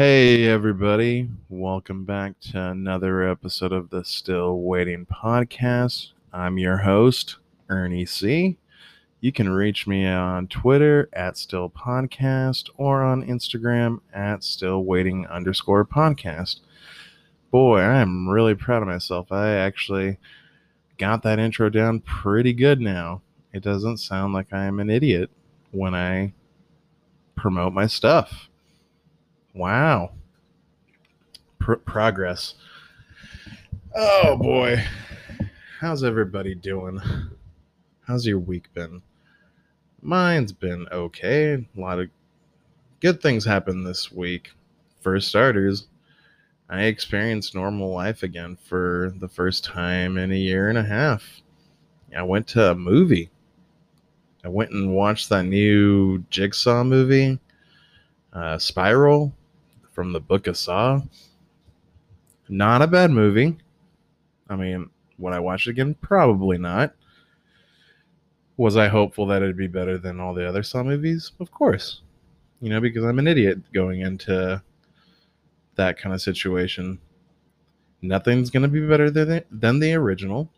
Hey, everybody. Welcome back to another episode of the Still Waiting podcast. I'm your host, Ernie C. You can reach me on Twitter at Still Podcast or on Instagram at Still Waiting underscore podcast. Boy, I am really proud of myself. I actually got that intro down pretty good now. It doesn't sound like I am an idiot when I promote my stuff. Wow. Pro- progress. Oh boy. How's everybody doing? How's your week been? Mine's been okay. A lot of good things happened this week. For starters, I experienced normal life again for the first time in a year and a half. I went to a movie. I went and watched that new Jigsaw movie, uh, Spiral from the Book of Saw. Not a bad movie. I mean, would I watch it again? Probably not. Was I hopeful that it'd be better than all the other Saw movies? Of course. You know, because I'm an idiot going into that kind of situation. Nothing's going to be better than the, than the original.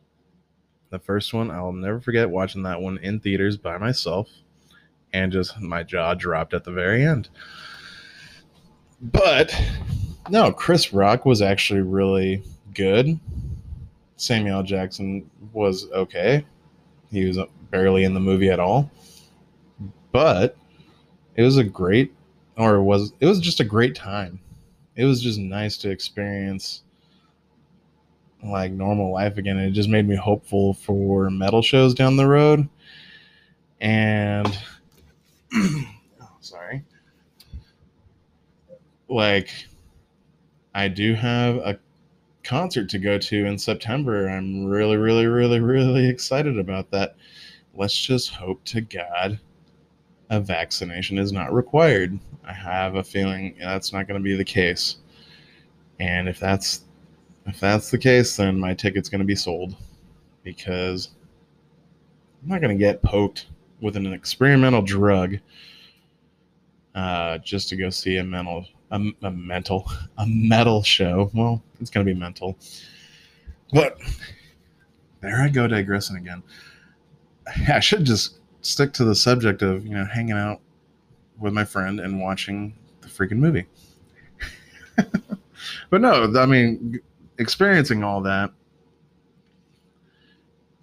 The first one, I'll never forget watching that one in theaters by myself. And just my jaw dropped at the very end. But no, Chris Rock was actually really good. Samuel Jackson was okay. He was barely in the movie at all. But it was a great or it was it was just a great time. It was just nice to experience like normal life again. It just made me hopeful for metal shows down the road. And oh, sorry like I do have a concert to go to in September. I'm really, really, really, really excited about that. Let's just hope to God a vaccination is not required. I have a feeling that's not going to be the case. And if that's if that's the case, then my ticket's going to be sold because I'm not going to get poked with an experimental drug uh, just to go see a mental a, a mental a metal show. Well, it's gonna be mental, but there I go digressing again. I should just stick to the subject of you know hanging out with my friend and watching the freaking movie. but no, I mean, experiencing all that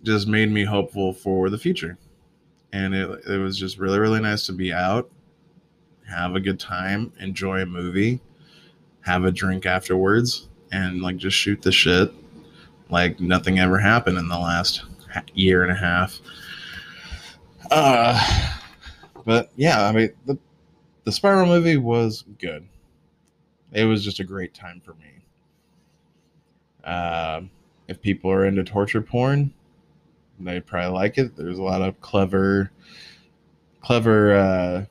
just made me hopeful for the future. And it, it was just really, really nice to be out have a good time, enjoy a movie, have a drink afterwards, and like just shoot the shit like nothing ever happened in the last year and a half. Uh, but yeah, I mean the the Spiral movie was good. It was just a great time for me. Uh, if people are into torture porn, they probably like it. There's a lot of clever, clever uh,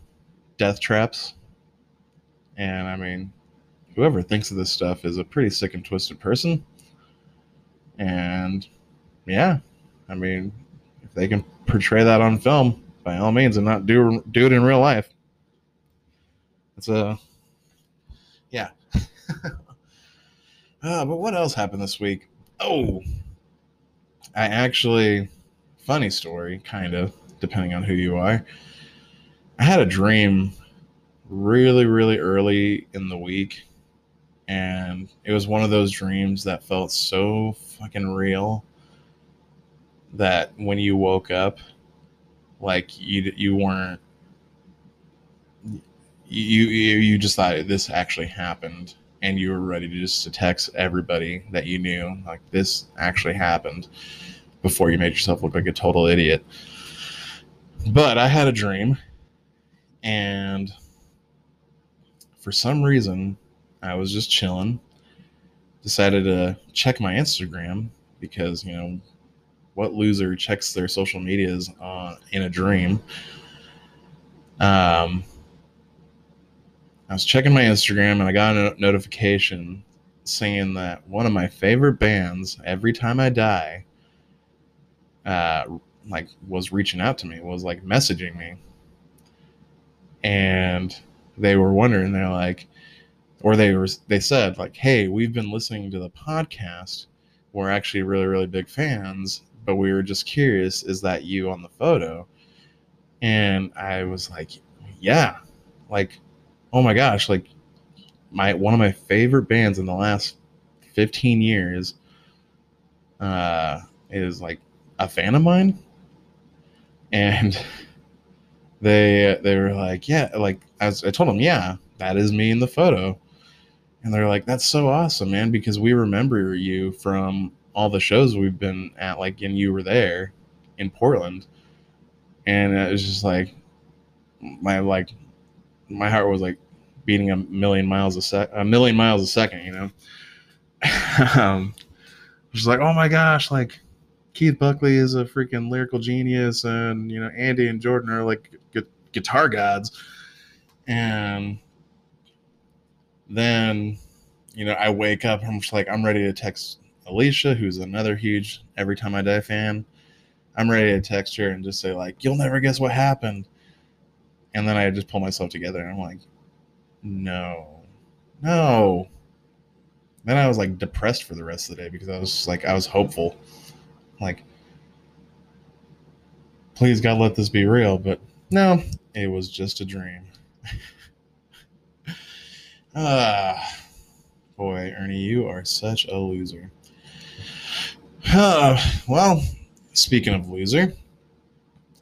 death traps. And I mean, whoever thinks of this stuff is a pretty sick and twisted person. And yeah, I mean, if they can portray that on film, by all means, and not do do it in real life, it's a yeah. uh, but what else happened this week? Oh, I actually, funny story, kind of, depending on who you are. I had a dream really, really early in the week. And it was one of those dreams that felt so fucking real that when you woke up, like you you weren't you you, you just thought this actually happened and you were ready to just to text everybody that you knew like this actually happened before you made yourself look like a total idiot but i had a dream and for some reason, I was just chilling. Decided to check my Instagram because, you know, what loser checks their social medias uh, in a dream? Um, I was checking my Instagram and I got a notification saying that one of my favorite bands, Every Time I Die, uh, like was reaching out to me, was like messaging me and they were wondering they're like or they were they said like, "Hey, we've been listening to the podcast. We're actually really really big fans, but we were just curious. Is that you on the photo?" And I was like, "Yeah, like, oh my gosh, like my one of my favorite bands in the last 15 years uh, is like a fan of mine." And they they were like, "Yeah," like as I told them, "Yeah, that is me in the photo." and they're like that's so awesome man because we remember you from all the shows we've been at like and you were there in portland and it was just like my like my heart was like beating a million miles a sec a million miles a second you know um just like oh my gosh like keith buckley is a freaking lyrical genius and you know andy and jordan are like gu- guitar gods. And then you know i wake up i'm just like i'm ready to text alicia who's another huge every time i die fan. I'm ready to text her and just say like you'll never guess what happened. And then i just pull myself together and i'm like no. No. Then i was like depressed for the rest of the day because i was like i was hopeful like please god let this be real but no it was just a dream Ah, boy, Ernie, you are such a loser. Uh, well, speaking of loser,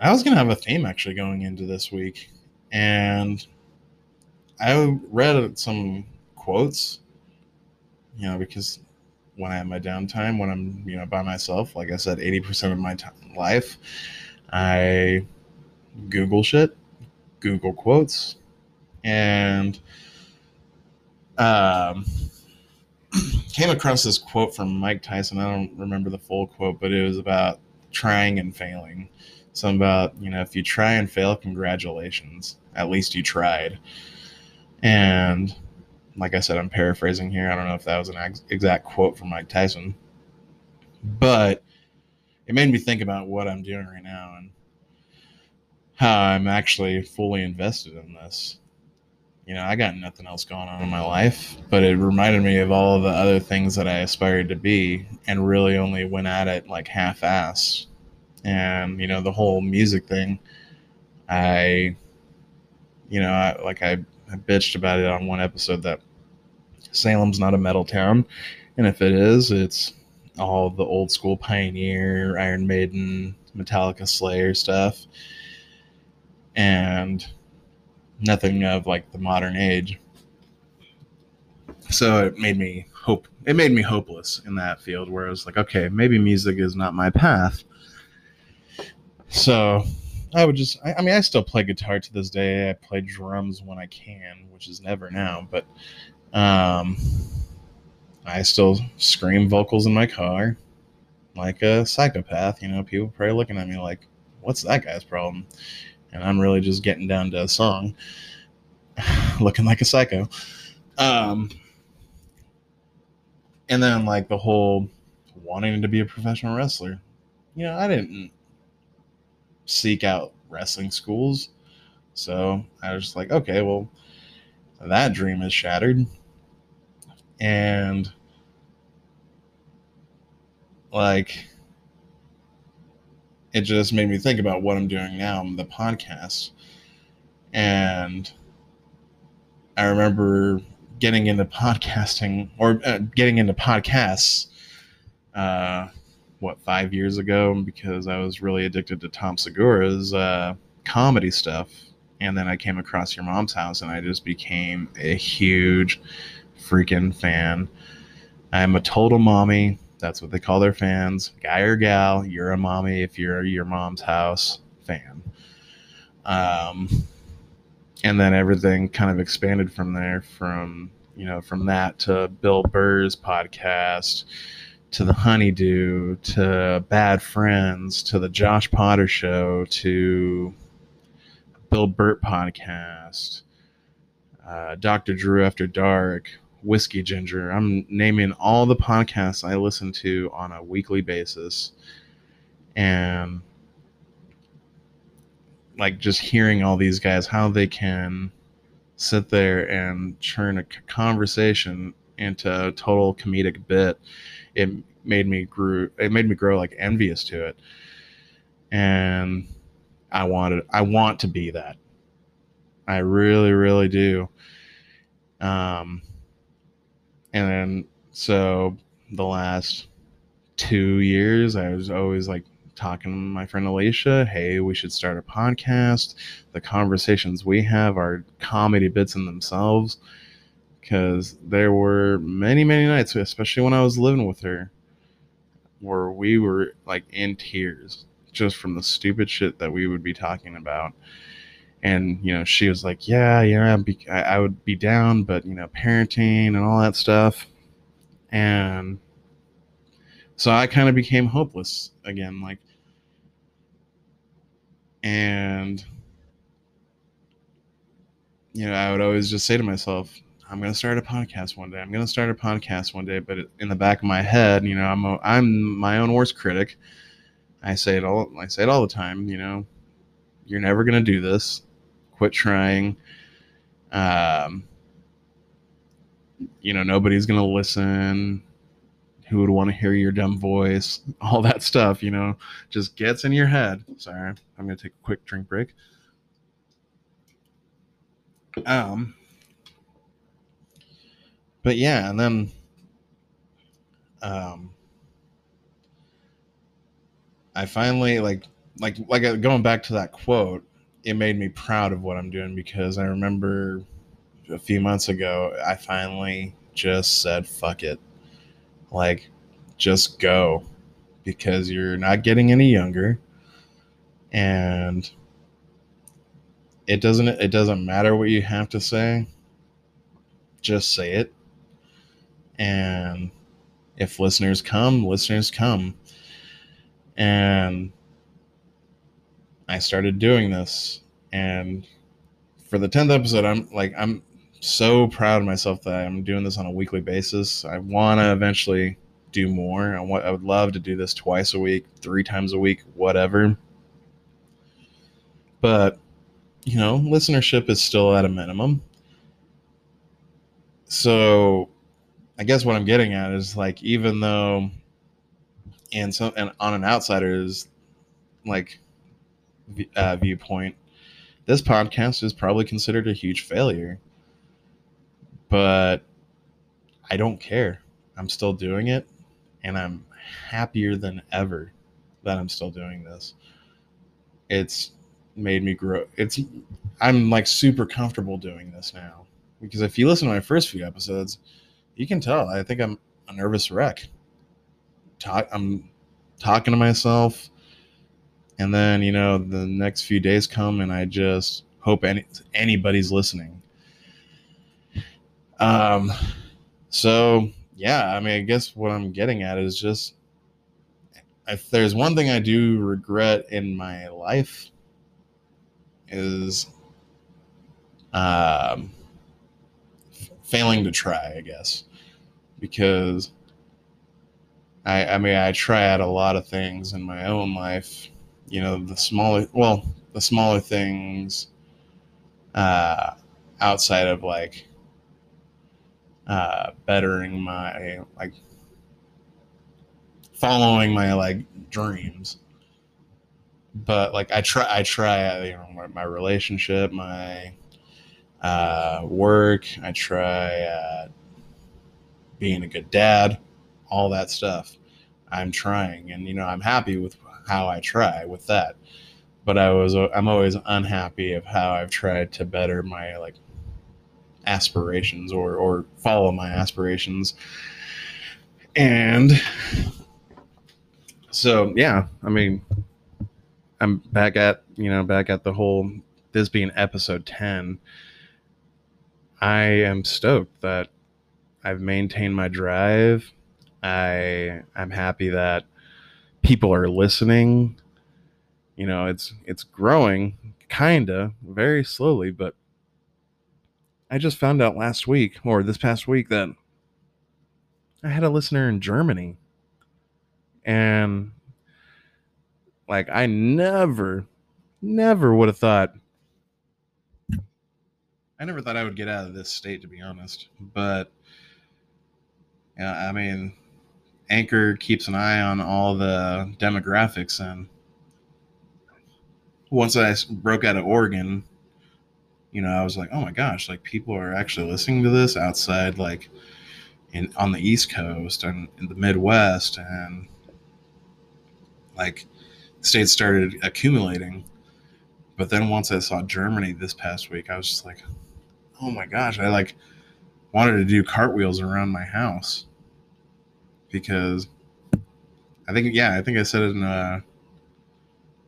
I was gonna have a theme actually going into this week, and I read some quotes. You know, because when I have my downtime, when I'm you know by myself, like I said, eighty percent of my time, life, I Google shit, Google quotes, and um, came across this quote from Mike Tyson. I don't remember the full quote, but it was about trying and failing. Something about, you know, if you try and fail, congratulations. At least you tried. And like I said, I'm paraphrasing here. I don't know if that was an ex- exact quote from Mike Tyson, but it made me think about what I'm doing right now and how I'm actually fully invested in this you know, I got nothing else going on in my life, but it reminded me of all of the other things that I aspired to be and really only went at it like half ass. And, you know, the whole music thing, I, you know, I, like I, I bitched about it on one episode that Salem's not a metal town. And if it is, it's all the old school Pioneer, Iron Maiden, Metallica, Slayer stuff. And, nothing of like the modern age. So it made me hope. It made me hopeless in that field where I was like, okay, maybe music is not my path. So I would just, I, I mean, I still play guitar to this day. I play drums when I can, which is never now, but um, I still scream vocals in my car like a psychopath. You know, people probably looking at me like, what's that guy's problem? and I'm really just getting down to a song, looking like a psycho. Um, and then like the whole wanting to be a professional wrestler. You know, I didn't seek out wrestling schools, so I was just like, okay, well, that dream is shattered, and like it just made me think about what I'm doing now, the podcast. And I remember getting into podcasting or uh, getting into podcasts, uh, what, five years ago, because I was really addicted to Tom Segura's uh, comedy stuff. And then I came across Your Mom's House and I just became a huge freaking fan. I'm a total mommy. That's what they call their fans. Guy or gal, you're a mommy if you're your mom's house fan. Um, and then everything kind of expanded from there from you know from that to bill burr's podcast to the honeydew to bad friends to the josh potter show to bill burt podcast uh, dr drew after dark Whiskey Ginger. I'm naming all the podcasts I listen to on a weekly basis. And like just hearing all these guys, how they can sit there and turn a conversation into a total comedic bit, it made me grew it made me grow like envious to it. And I wanted I want to be that. I really, really do. Um and so the last two years I was always like talking to my friend Alicia, hey, we should start a podcast. The conversations we have are comedy bits in themselves. Because there were many, many nights, especially when I was living with her, where we were like in tears just from the stupid shit that we would be talking about. And, you know, she was like, yeah, yeah, I, I would be down, but, you know, parenting and all that stuff. And so I kind of became hopeless again. Like, and you know, I would always just say to myself, I'm going to start a podcast one day. I'm going to start a podcast one day. But in the back of my head, you know, I'm a, I'm my own worst critic. I say it all. I say it all the time. You know, you're never going to do this. Quit trying. Um, you know, nobody's going to listen who would want to hear your dumb voice, all that stuff, you know, just gets in your head. Sorry, I'm going to take a quick drink break. Um, but yeah, and then, um, I finally like, like, like uh, going back to that quote, it made me proud of what I'm doing because I remember a few months ago, I finally just said, fuck it. Like just go because you're not getting any younger and it doesn't it doesn't matter what you have to say just say it. And if listeners come listeners come. And i started doing this and for the 10th episode i'm like i'm so proud of myself that I'm doing this on a weekly basis. I want to eventually do more. I want I would love to do this twice a week, three times a week, whatever. But you know, listenership is still at a minimum. So I guess what I'm getting at is like even though and so and on an outsider's like uh, viewpoint, this podcast is probably considered a huge failure but I don't care. I'm still doing it, and I'm happier than ever that I'm still doing this. It's made me grow. It's I'm like super comfortable doing this now because if you listen to my first few episodes, you can tell I think I'm a nervous wreck. Talk, I'm talking to myself, and then you know the next few days come, and I just hope any anybody's listening um, so yeah, I mean, I guess what I'm getting at is just if there's one thing I do regret in my life is um, failing to try, I guess, because I, I mean, I try out a lot of things in my own life. You know, the smaller, well, the smaller things uh, outside of like uh, bettering my like following my like dreams. But like i try i try you know my, my relationship my uh, work i try uh, being a good dad all that stuff. I'm trying and you know i'm happy with how i try with that. But i was i'm always unhappy of how i've tried to better my like aspirations or or follow my aspirations. And so yeah i mean i'm back at you know back at the whole this being episode 10 i am stoked that i've maintained my drive. I i'm happy that people are listening you know it's it's growing kinda very slowly but I just found out last week or this past week that I had a listener in Germany. And like I never never would have thought I never thought I would get out of this state, to be honest. But yeah, I mean, Anchor keeps an eye on all the demographics, and once I broke out of Oregon, you know, I was like, oh my gosh, like people are actually listening to this outside, like in on the East Coast and in the Midwest, and like states started accumulating. But then once I saw Germany this past week, I was just like, oh my gosh, I like wanted to do cartwheels around my house because I think, yeah, I think I said it in a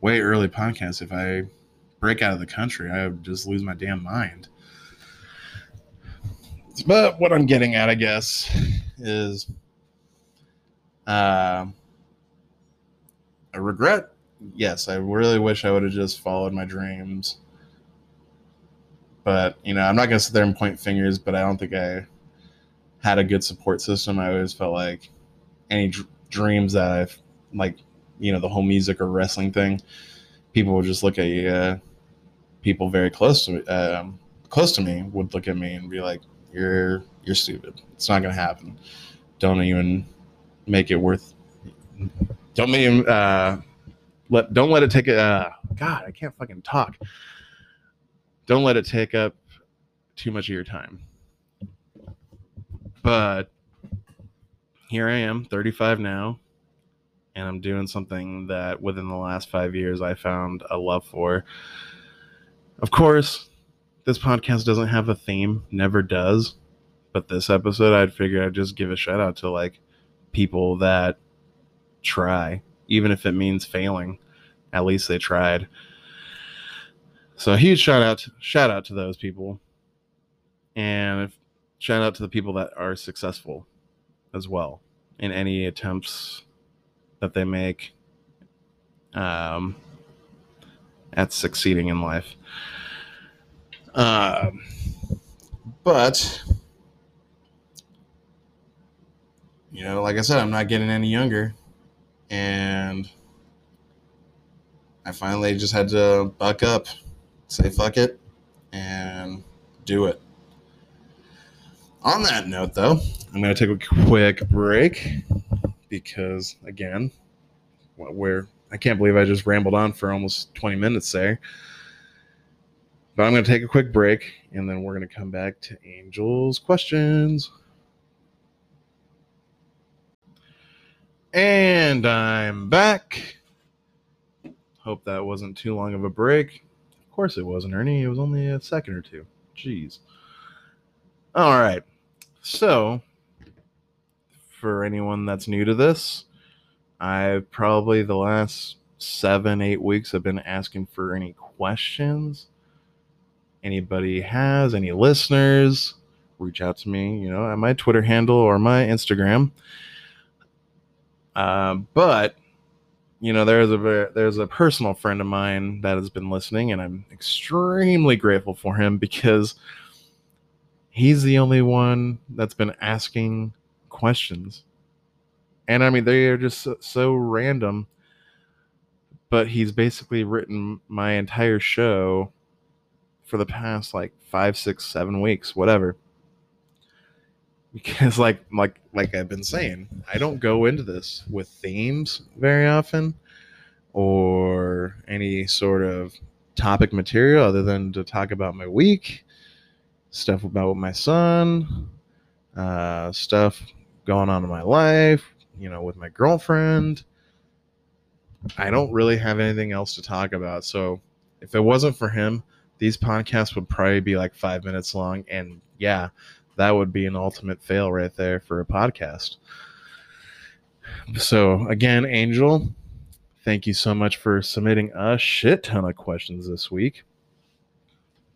way early podcast. If I break out of the country, I would just lose my damn mind. But what I'm getting at, I guess, is uh, a regret. Yes, I really wish I would have just followed my dreams. But, you know, I'm not going to sit there and point fingers, but I don't think I had a good support system. I always felt like any dr- dreams that I've, like, you know, the whole music or wrestling thing, people would just look at you. Uh, people very close to me, um, close to me would look at me and be like, "You're you're stupid. It's not to happen. Don't even make it worth. Don't make uh, let don't let it take a. Uh, God, I can't fucking talk. Don't let it take up too much of your time. But here I am, 35 now, and I'm doing something that within the last five years I found a love for. Of course, this podcast doesn't have a theme, never does. But this episode, I'd figure I'd just give a shout out to like people that try, even if it means failing. At least they tried. So a huge shout out, to, shout out to those people, and shout out to the people that are successful as well in any attempts that they make um, at succeeding in life. Um, but you know, like I said, I'm not getting any younger, and I finally just had to buck up, say fuck it, and do it. On that note, though, I'm going to take a quick break because, again, where I can't believe I just rambled on for almost 20 minutes there. But I'm going to take a quick break and then we're going to come back to Angel's questions. And I'm back. Hope that wasn't too long of a break. Of course it wasn't, Ernie. It was only a second or two. Jeez. All right. So, for anyone that's new to this, I've probably the last seven, eight weeks have been asking for any questions. Anybody has any listeners, reach out to me, you know, at my Twitter handle or my Instagram. Uh, but you know, there's a there's a personal friend of mine that has been listening, and I'm extremely grateful for him because he's the only one that's been asking questions. And I mean, they are just so, so random. But he's basically written my entire show for the past like five, six, seven weeks, whatever. Because like like like I've been saying, I don't go into this with themes very often or any sort of topic material other than to talk about my week stuff about my son, uh, stuff going on in my life, you know, with my girlfriend. I don't really have anything else to talk about. So if it wasn't for him, these podcasts would probably be like five minutes long. And yeah, that would be an ultimate fail right there for a podcast. So again, Angel, thank you so much for submitting a shit ton of questions this week.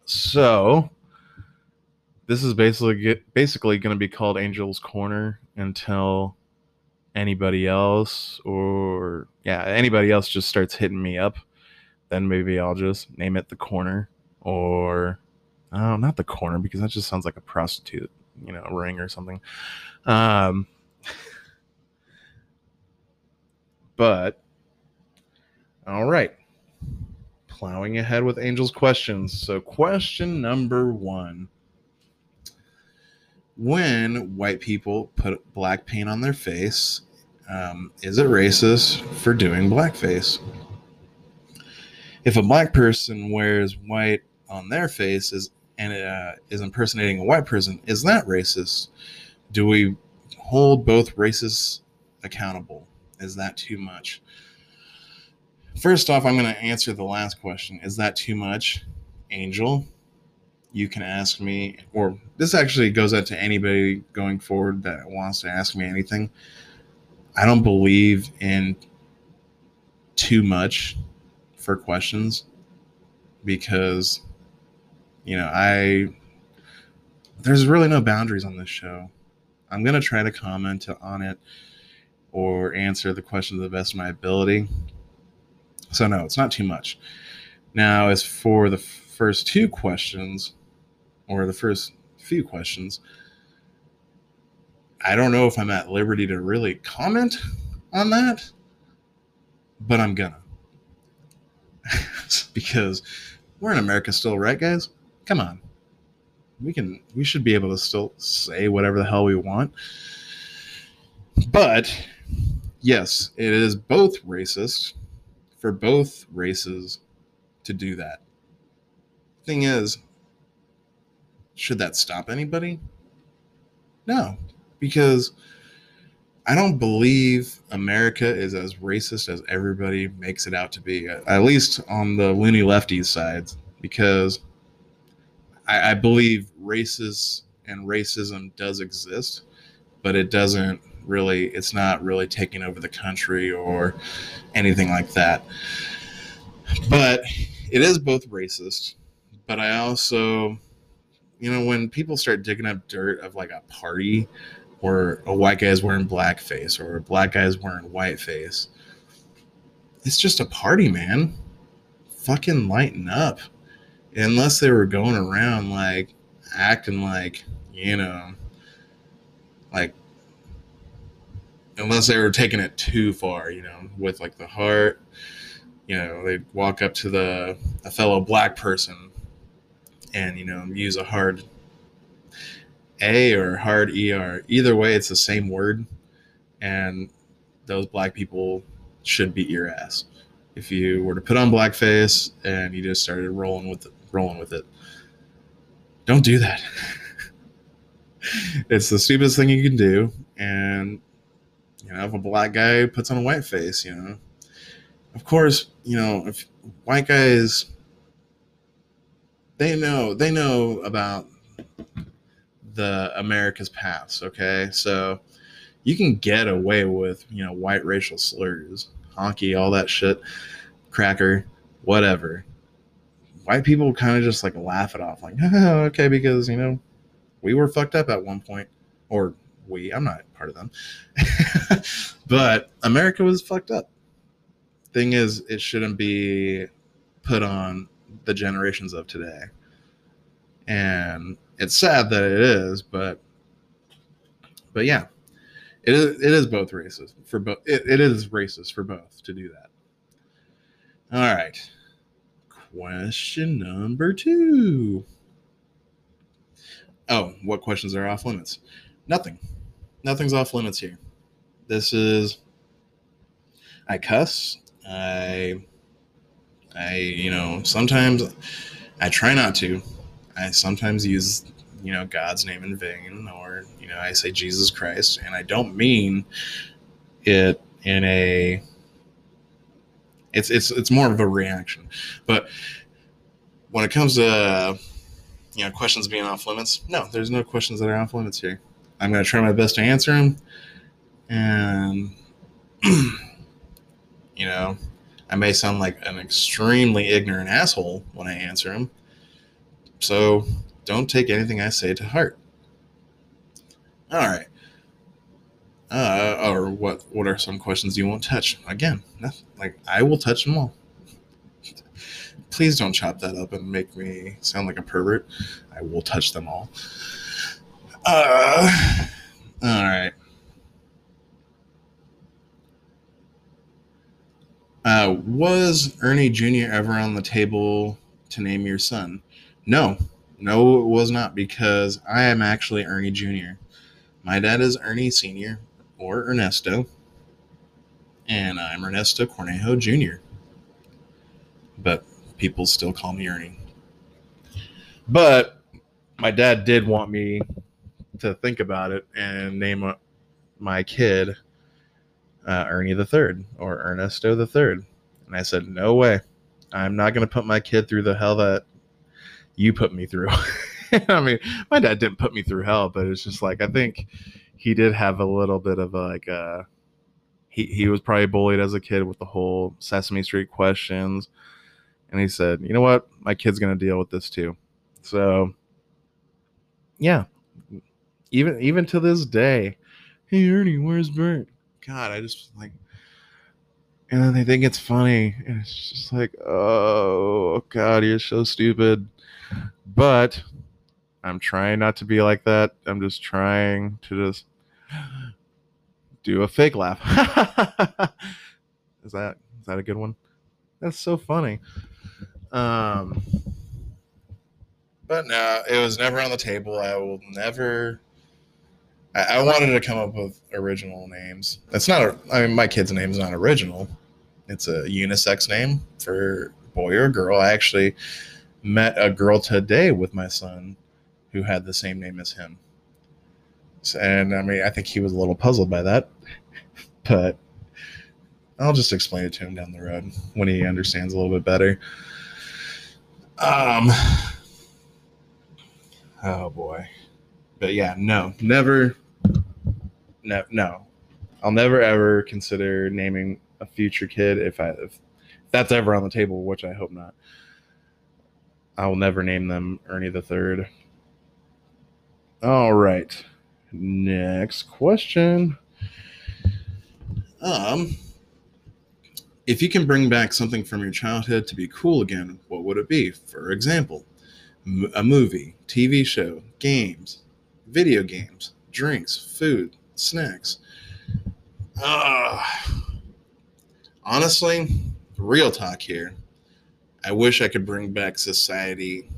So this is basically basically going to be called Angel's Corner until anybody else or yeah anybody else just starts hitting me up then maybe i'll just name it the corner or oh not the corner because that just sounds like a prostitute you know ring or something. Um but all right. Plowing ahead with Angel's questions. So, question number one When white people put black paint on their face, um, is it racist for doing blackface? If a black person wears white on their face is and uh, is impersonating a white person, is that racist? Do we hold both races accountable? Is that too much? First off, I'm going to answer the last question. Is that too much? Angel, you can ask me, or this actually goes out to anybody going forward that wants to ask me anything. I don't believe in too much for questions because, you know, I, there's really no boundaries on this show. I'm going to try to comment on it or answer the question to the best of my ability. So, no, it's not too much. Now, as for the first two questions, or the first few questions, I don't know if I'm at liberty to really comment on that, but I'm gonna. because we're in America still, right, guys? Come on. We can we should be able to still say whatever the hell we want. But yes, it is both racist for both races to do that. Thing is, should that stop anybody? No, because I don't believe America is as racist as everybody makes it out to be, at least on the loony lefties sides, because I, I believe racist and racism does exist, but it doesn't really, it's not really taking over the country or anything like that. But it is both racist, but I also, you know, when people start digging up dirt of like a party or a white guy is wearing blackface or a black guy is wearing whiteface. It's just a party, man. Fucking lighten up. Unless they were going around like acting like, you know, like unless they were taking it too far, you know, with like the heart, you know, they'd walk up to the a fellow black person and, you know, use a hard a or hard ER. Either way, it's the same word, and those black people should beat your ass. If you were to put on blackface and you just started rolling with it, rolling with it, don't do that. it's the stupidest thing you can do, and you know, if a black guy puts on a white face, you know, of course, you know, if white guys, they know they know about the America's past. Okay, so you can get away with you know white racial slurs, honky, all that shit, cracker, whatever. White people kind of just like laugh it off, like oh, okay, because you know we were fucked up at one point, or we. I'm not part of them, but America was fucked up. Thing is, it shouldn't be put on the generations of today. And it's sad that it is, but but yeah, it is it is both racist for both. It, it is racist for both to do that. All right, question number two. Oh, what questions are off limits? Nothing. Nothing's off limits here. This is. I cuss. I. I you know sometimes I try not to I sometimes use, you know, God's name in vain, or you know, I say Jesus Christ, and I don't mean it in a. It's it's it's more of a reaction, but when it comes to you know questions being off limits, no, there's no questions that are off limits here. I'm going to try my best to answer them, and I may sound like an extremely ignorant asshole when I answer them so don't take anything I say to heart. All right. Uh, or what? What are some questions you won't touch? Again, nothing, like I will touch them all. Please don't chop that up and make me sound like a pervert. I will touch them all. Uh, all right. Uh, was Ernie Jr. ever on the table to name your son? No, no, it was not because I am actually Ernie Jr. My dad is Ernie Sr. or Ernesto, and I'm Ernesto Cornejo Jr. But people still call me Ernie. But my dad did want me to think about it and name my kid uh, Ernie the Third or Ernesto the Third, and I said, "No way, I'm not going to put my kid through the hell that you put me through." I mean, my dad didn't put me through hell, but it's just like I think he did have a little bit of like a uh, he he was probably bullied as a kid with the whole Sesame Street questions, and he said, "You know what, my kid's going to deal with this too." So, yeah, even even to this day, hey Ernie, where's Bert? God, I just like, and then they think it's funny, and it's just like, oh God, you're so stupid. But I'm trying not to be like that. I'm just trying to just do a fake laugh. is that is that a good one? That's so funny. Um, but no, it was never on the table. I will never I, I wanted to come up with original names. That's not a. I mean, my kid's name is not original. It's a unisex name for boy or girl. I actually met a girl today with my son who had the same name as him. And I mean, I think he was a little puzzled by that, but I'll just explain it to him down the road when he understands a little bit better. Um, oh boy, but yeah, no, never, no, no. I'll never ever consider naming a future kid if I if that's ever on the table, which I hope not. I will never name them Ernie the Third. All right. Next question. Um, if you can bring back something from your childhood to be cool again, what would it be? For example, a movie, TV show, games, video games, drinks, food, snacks. Uh, honestly, real talk here. I wish I could bring back society,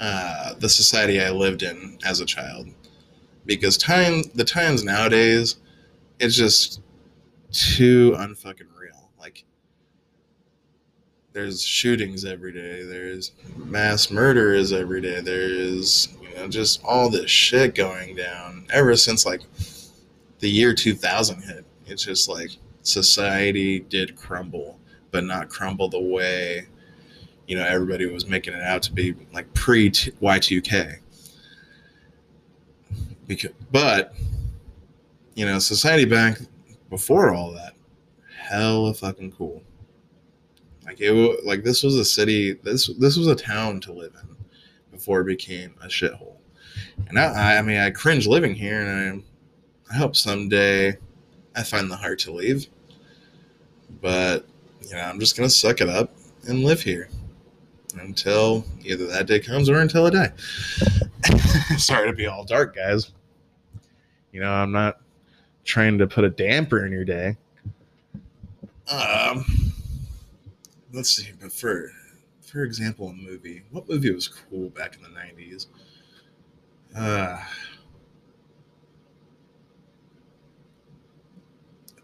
uh, the society I lived in as a child, because time the times nowadays, it's just too unfucking real. Like, there's shootings every day. There's mass murders every day. There's know just all this shit going down ever since like the year 2000 hit. It's just like society did crumble, but not crumble the way you know everybody was making it out to be like pre Y2K. Because, but you know, society back before all that, hella fucking cool. Like it, like this was a city. This this was a town to live in before it became a shithole. And I, I mean, I cringe living here, and I, I hope someday I find the heart to leave. But you know, I'm just gonna suck it up and live here until either that day comes or until I die. Sorry to be all dark, guys. You know, I'm not trying to put a damper in your day. Um, let's see, but for for example, a movie. What movie was cool back in the nineties? Uh,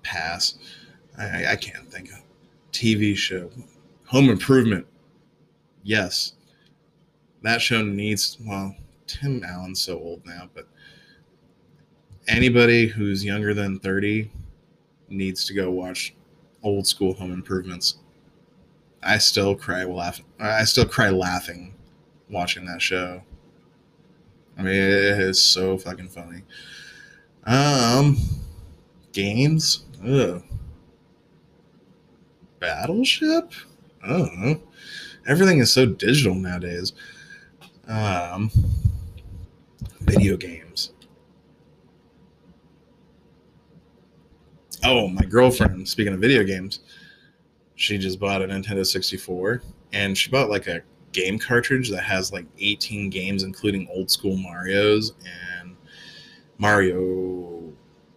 pass. I, I can't think of TV show. Home Improvement. Yes, that show needs. Well, Tim Allen's so old now, but anybody who's younger than thirty needs to go watch old school Home Improvements. I still cry laughing. I still cry laughing watching that show. I mean, it is so fucking funny. Um, games. Ugh. Battleship. I don't know. Everything is so digital nowadays. Um, video games. Oh, my girlfriend. Speaking of video games, she just bought a Nintendo 64 and she bought like a game cartridge that has like 18 games, including old school Mario's and Mario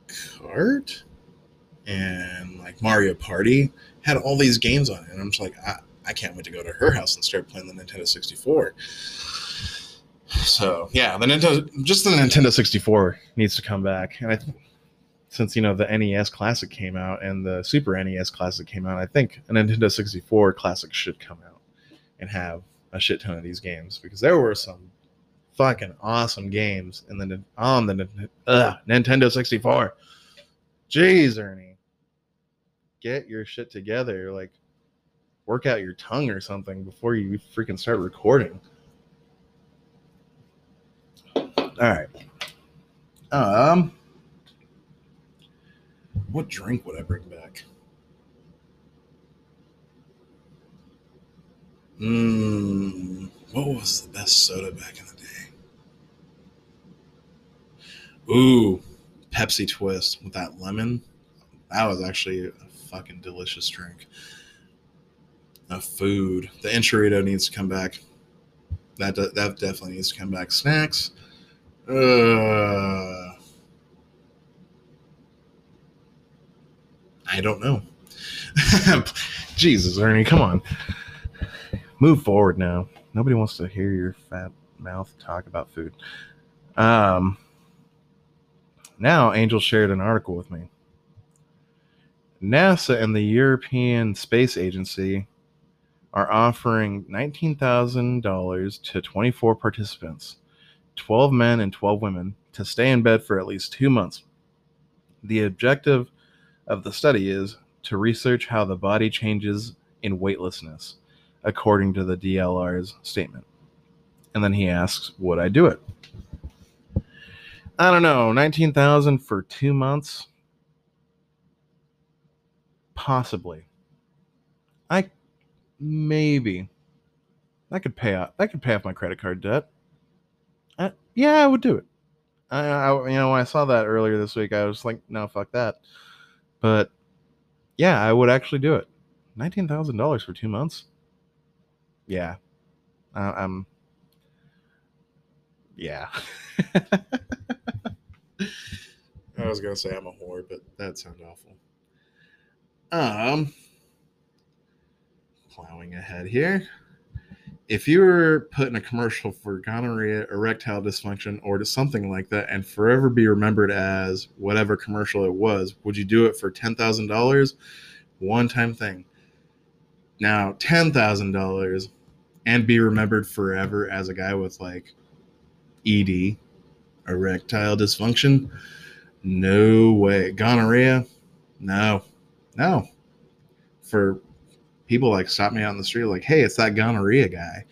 Kart. and like Mario Party had all these games on it. And I'm just like, I, I can't wait to go to her house and start playing the Nintendo 64. So yeah, the Nintendo, just the Nintendo 64 needs to come back. And I, th- since you know the NES Classic came out and the Super NES Classic came out, I think a Nintendo 64 Classic should come out and have a shit ton of these games because there were some fucking awesome games in the on the uh, Nintendo 64. Jeez, Ernie, get your shit together. Like, work out your tongue or something before you freaking start recording. All right. Um, what drink would I bring back? Mmm, what was the best soda back in the day? Ooh, Pepsi Twist with that lemon. That was actually a fucking delicious drink. A food. The enchilada needs to come back. That that definitely needs to come back. Snacks. Uh, I don't know. Jesus, Ernie, come on. Move forward now. Nobody wants to hear your fat mouth talk about food. Um, now, Angel shared an article with me. NASA and the European Space Agency are offering $19,000 to 24 participants, 12 men and 12 women, to stay in bed for at least two months. The objective of the study is to research how the body changes in weightlessness, according to the DLR's statement. And then he asks, Would I do it? I don't know, 19,000 for 2 months? Possibly. I maybe that could pay off that could pay off my credit card debt. Uh, yeah, I would do it. I, I, you know when I saw that earlier this week, I was like, no, fuck that. But yeah, I would actually do it. Nineteen thousand dollars for two months. Yeah, uh, I'm. Yeah. I was gonna say I'm a whore, but that sounds awful. Um, plowing ahead here. If you were put in a commercial for gonorrhea, erectile dysfunction, or to something like that, and forever be remembered as whatever commercial it was, would you do it for ten thousand dollars? One time thing. Now, ten thousand dollars, and be remembered forever as a guy with like ED, erectile dysfunction no way. Gonorrhea? No. No. For people like stop me in the street like, hey, it's that gonorrhea guy.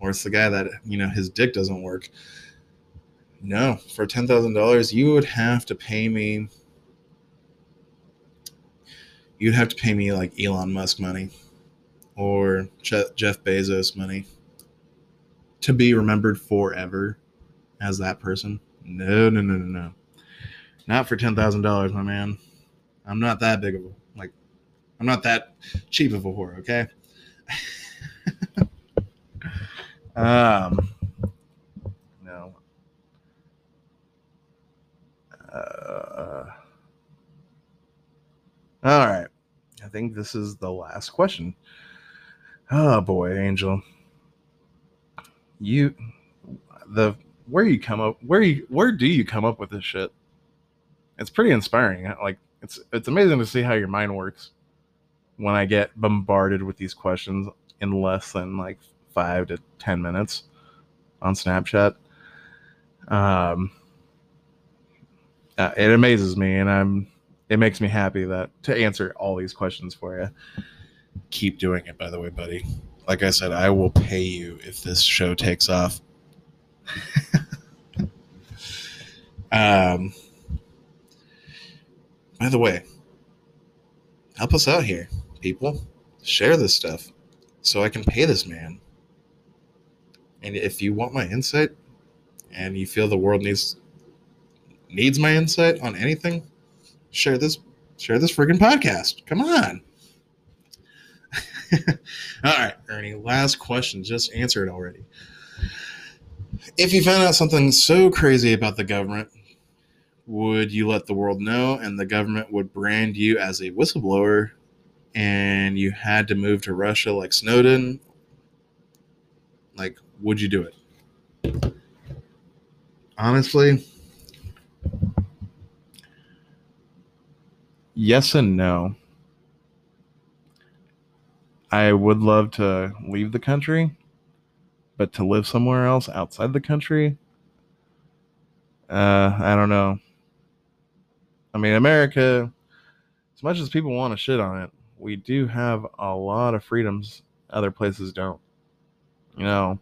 Or it's the guy that, you know, his dick doesn't work. No. For ten thousand dollars, you would have to pay me you'd have to pay me like Elon Musk money or Jeff Bezos money to be remembered forever as that person. No, no, no, no, no. Not for ten thousand dollars, my man. I'm not that big of a like. I'm not that cheap of a whore. Okay. um. No. Uh, all right. I think this is the last question. Oh boy, Angel. You the where you come up where you where do you come up with this shit? it's pretty inspiring. Like it's it's amazing to see how your mind works when I get bombarded with these questions in less than like five to ten minutes on Snapchat. Um, uh, it amazes me, and I'm it makes me happy that to answer all these questions for you. Keep doing it, by the way, buddy. Like I said, I will pay you if this show takes off. um by the way, help us out here, people. Share this stuff so I can pay this man. And if you want my insight and you feel the world needs needs my insight on anything, share this share this friggin' podcast. Come on. All right, Ernie, last question. Just answer it already. If you found out something so crazy about the government would you let the world know and the government would brand you as a whistleblower and you had to move to Russia like Snowden? Like, would you do it? Honestly, yes and no. I would love to leave the country, but to live somewhere else outside the country, uh, I don't know. I mean, America, as much as people want to shit on it, we do have a lot of freedoms other places don't. You know,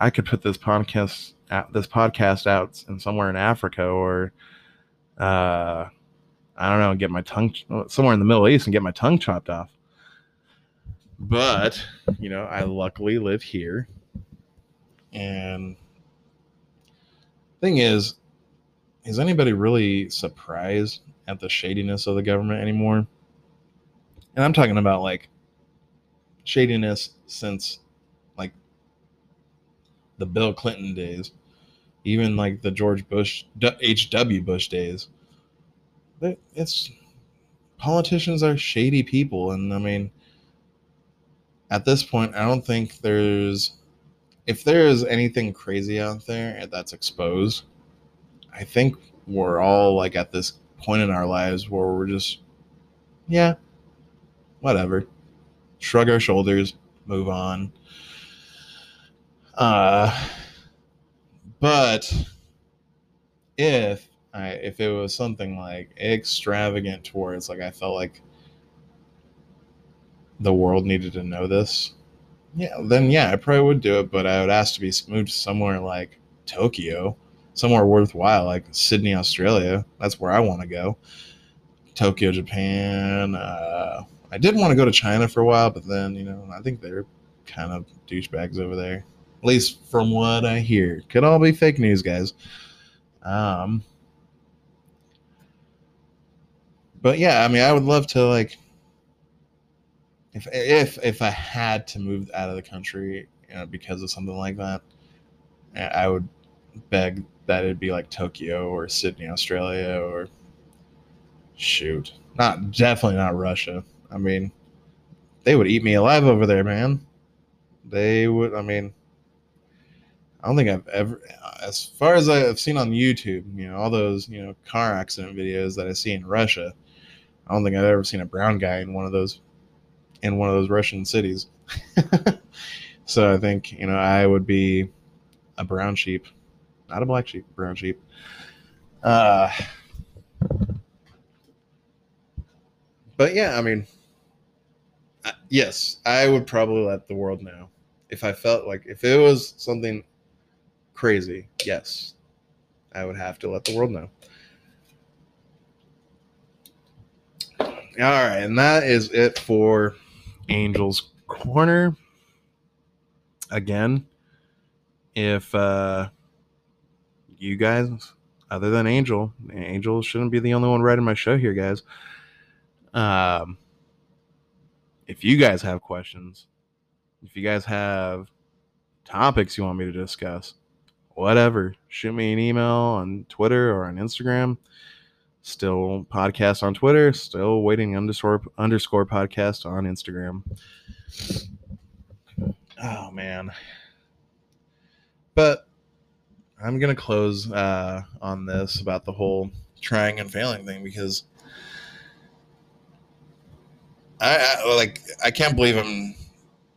I could put this podcast this podcast out in somewhere in Africa or uh I don't know, get my tongue somewhere in the Middle East and get my tongue chopped off. But, you know, I luckily live here. And thing is, is anybody really surprised at the shadiness of the government anymore? And I'm talking about like shadiness since like the Bill Clinton days, even like the George Bush, H.W. Bush days. It's politicians are shady people. And I mean, at this point, I don't think there's, if there is anything crazy out there that's exposed, I think we're all like at this point in our lives where we're just, yeah, whatever. Shrug our shoulders, move on. Uh, but if I, if it was something like extravagant towards like I felt like the world needed to know this, yeah, then yeah, I probably would do it. But I would ask to be moved somewhere like Tokyo, somewhere worthwhile, like Sydney, Australia. That's where I want to go. Tokyo, Japan. Uh, I did want to go to China for a while, but then you know I think they're kind of douchebags over there. At least from what I hear, could all be fake news, guys. Um, but yeah, I mean, I would love to like if if if I had to move out of the country, you know, because of something like that, I would beg that it'd be like Tokyo or Sydney, Australia, or shoot, not definitely not Russia. I mean, they would eat me alive over there, man. They would. I mean, I don't think I've ever, as far as I've seen on YouTube, you know, all those you know car accident videos that I see in Russia. I don't think I've ever seen a brown guy in one of those in one of those Russian cities. so I think you know I would be a brown sheep, not a black sheep, brown sheep. Uh, but yeah, I mean, yes, I would probably let the world know if I felt like if it was something crazy. Yes, I would have to let the world know. All right, and that is it for Angel's Corner. Again, if uh, you guys, other than Angel, Angel shouldn't be the only one writing my show here, guys. Um, if you guys have questions, if you guys have topics you want me to discuss, whatever, shoot me an email on Twitter or on Instagram. Still podcast on Twitter. Still waiting underscore underscore podcast on Instagram. Oh man. But I'm gonna close uh, on this about the whole trying and failing thing because I, I like I can't believe I'm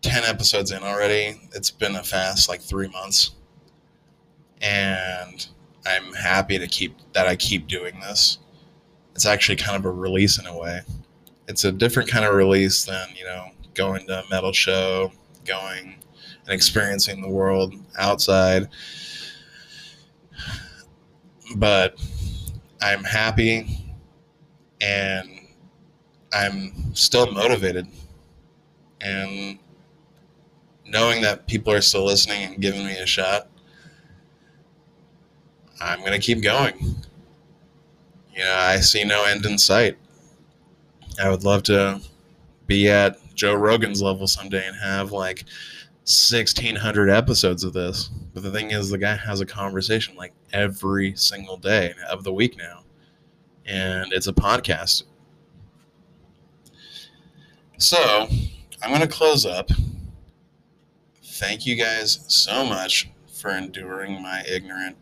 ten episodes in already. It's been a fast like three months, and I'm happy to keep that I keep doing this it's actually kind of a release in a way. It's a different kind of release than, you know, going to a metal show, going and experiencing the world outside. But I'm happy and I'm still motivated. And knowing that people are still listening and giving me a shot, I'm going to keep going you know, I see no end in sight. I would love to be at Joe Rogan's level someday and have like 1600 episodes of this. But the thing is, the guy has a conversation like every single day of the week now. And it's a podcast. So I'm going to close up. Thank you guys so much for enduring my ignorant,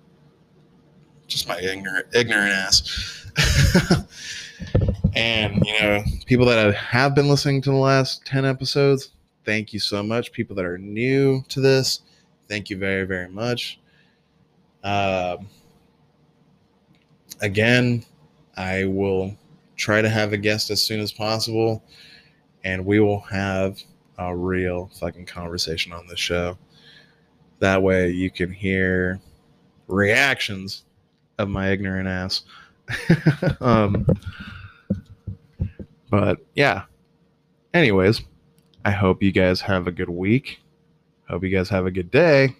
just my ignorant, ignorant ass. and, you know, people that have been listening to the last 10 episodes, thank you so much. People that are new to this, thank you very, very much. Um, again, I will try to have a guest as soon as possible, and we will have a real fucking conversation on the show. That way, you can hear reactions of my ignorant ass. um, but yeah. Anyways, I hope you guys have a good week. Hope you guys have a good day.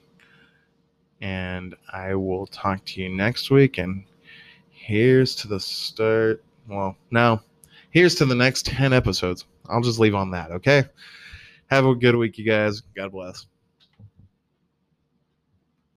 And I will talk to you next week. And here's to the start. Well, no, here's to the next 10 episodes. I'll just leave on that, okay? Have a good week, you guys. God bless.